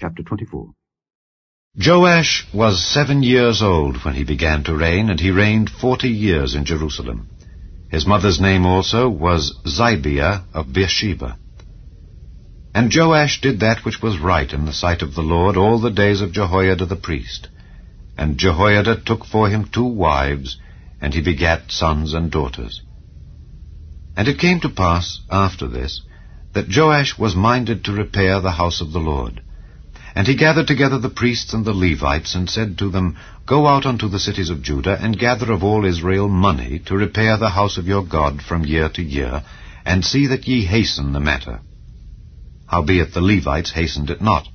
Chapter 24 Joash was seven years old when he began to reign, and he reigned forty years in Jerusalem. His mother's name also was Zibiah of Beersheba. And Joash did that which was right in the sight of the Lord all the days of Jehoiada the priest. And Jehoiada took for him two wives, and he begat sons and daughters. And it came to pass, after this, that Joash was minded to repair the house of the Lord. And he gathered together the priests and the Levites, and said to them, Go out unto the cities of Judah, and gather of all Israel money to repair the house of your God from year to year, and see that ye hasten the matter. Howbeit the Levites hastened it not.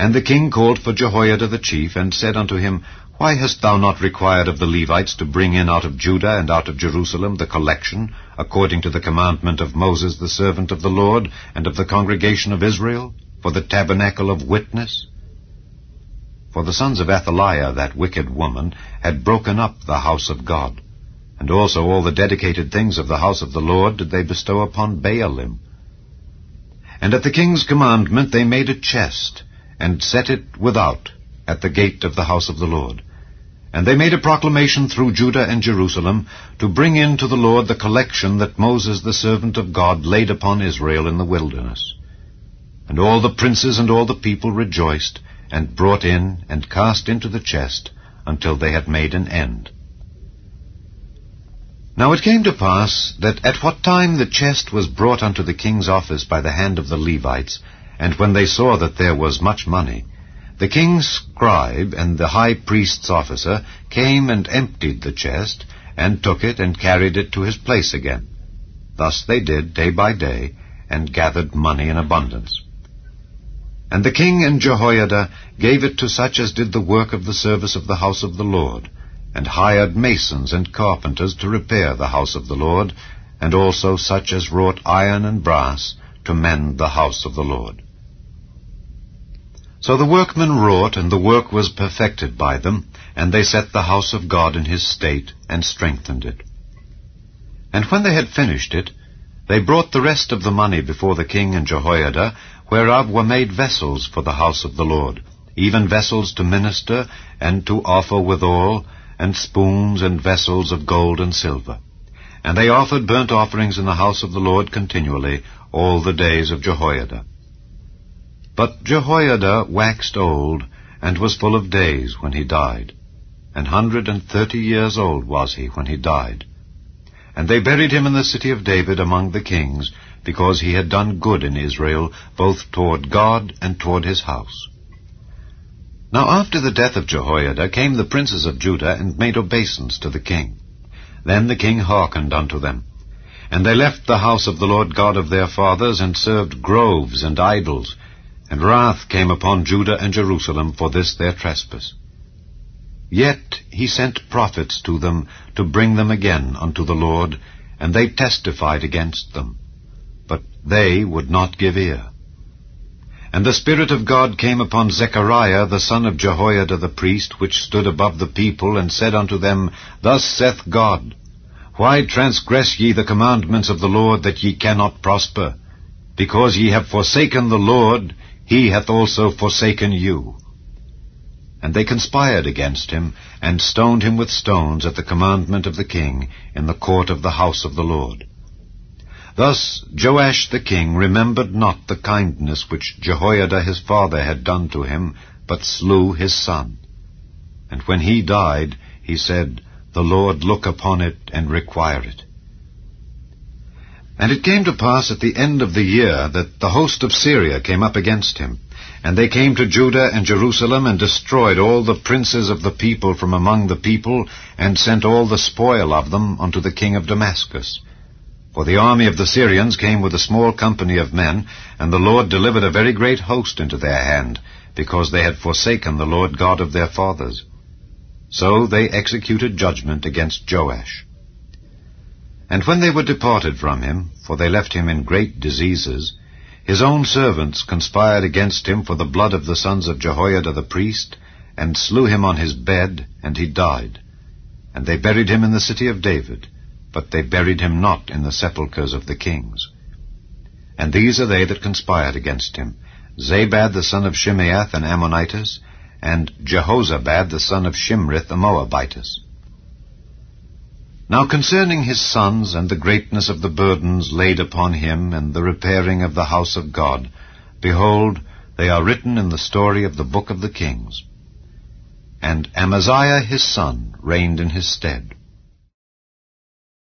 And the king called for Jehoiada the chief, and said unto him, Why hast thou not required of the Levites to bring in out of Judah and out of Jerusalem the collection, according to the commandment of Moses the servant of the Lord, and of the congregation of Israel? For the tabernacle of witness? For the sons of Athaliah, that wicked woman, had broken up the house of God, and also all the dedicated things of the house of the Lord did they bestow upon Baalim. And at the king's commandment they made a chest, and set it without, at the gate of the house of the Lord. And they made a proclamation through Judah and Jerusalem to bring in to the Lord the collection that Moses the servant of God laid upon Israel in the wilderness. And all the princes and all the people rejoiced, and brought in and cast into the chest, until they had made an end. Now it came to pass that at what time the chest was brought unto the king's office by the hand of the Levites, and when they saw that there was much money, the king's scribe and the high priest's officer came and emptied the chest, and took it and carried it to his place again. Thus they did day by day, and gathered money in abundance. And the king and Jehoiada gave it to such as did the work of the service of the house of the Lord, and hired masons and carpenters to repair the house of the Lord, and also such as wrought iron and brass to mend the house of the Lord. So the workmen wrought, and the work was perfected by them, and they set the house of God in his state, and strengthened it. And when they had finished it, they brought the rest of the money before the king and Jehoiada, whereof were made vessels for the house of the Lord, even vessels to minister, and to offer withal, and spoons and vessels of gold and silver. And they offered burnt offerings in the house of the Lord continually all the days of Jehoiada. But Jehoiada waxed old, and was full of days when he died. An hundred and thirty years old was he when he died. And they buried him in the city of David among the kings, because he had done good in Israel, both toward God and toward his house. Now after the death of Jehoiada came the princes of Judah, and made obeisance to the king. Then the king hearkened unto them. And they left the house of the Lord God of their fathers, and served groves and idols. And wrath came upon Judah and Jerusalem for this their trespass. Yet he sent prophets to them to bring them again unto the Lord, and they testified against them but they would not give ear. And the Spirit of God came upon Zechariah the son of Jehoiada the priest, which stood above the people, and said unto them, Thus saith God, Why transgress ye the commandments of the Lord, that ye cannot prosper? Because ye have forsaken the Lord, he hath also forsaken you. And they conspired against him, and stoned him with stones at the commandment of the king, in the court of the house of the Lord. Thus Joash the king remembered not the kindness which Jehoiada his father had done to him, but slew his son. And when he died, he said, The Lord look upon it and require it. And it came to pass at the end of the year that the host of Syria came up against him. And they came to Judah and Jerusalem, and destroyed all the princes of the people from among the people, and sent all the spoil of them unto the king of Damascus. For the army of the Syrians came with a small company of men, and the Lord delivered a very great host into their hand, because they had forsaken the Lord God of their fathers. So they executed judgment against Joash. And when they were departed from him, for they left him in great diseases, his own servants conspired against him for the blood of the sons of Jehoiada the priest, and slew him on his bed, and he died. And they buried him in the city of David, but they buried him not in the sepulchres of the kings. And these are they that conspired against him, Zabad the son of Shimeath an Ammonitess, and Jehozabad the son of Shimrith a Moabitess. Now concerning his sons and the greatness of the burdens laid upon him and the repairing of the house of God, behold, they are written in the story of the book of the kings. And Amaziah his son reigned in his stead.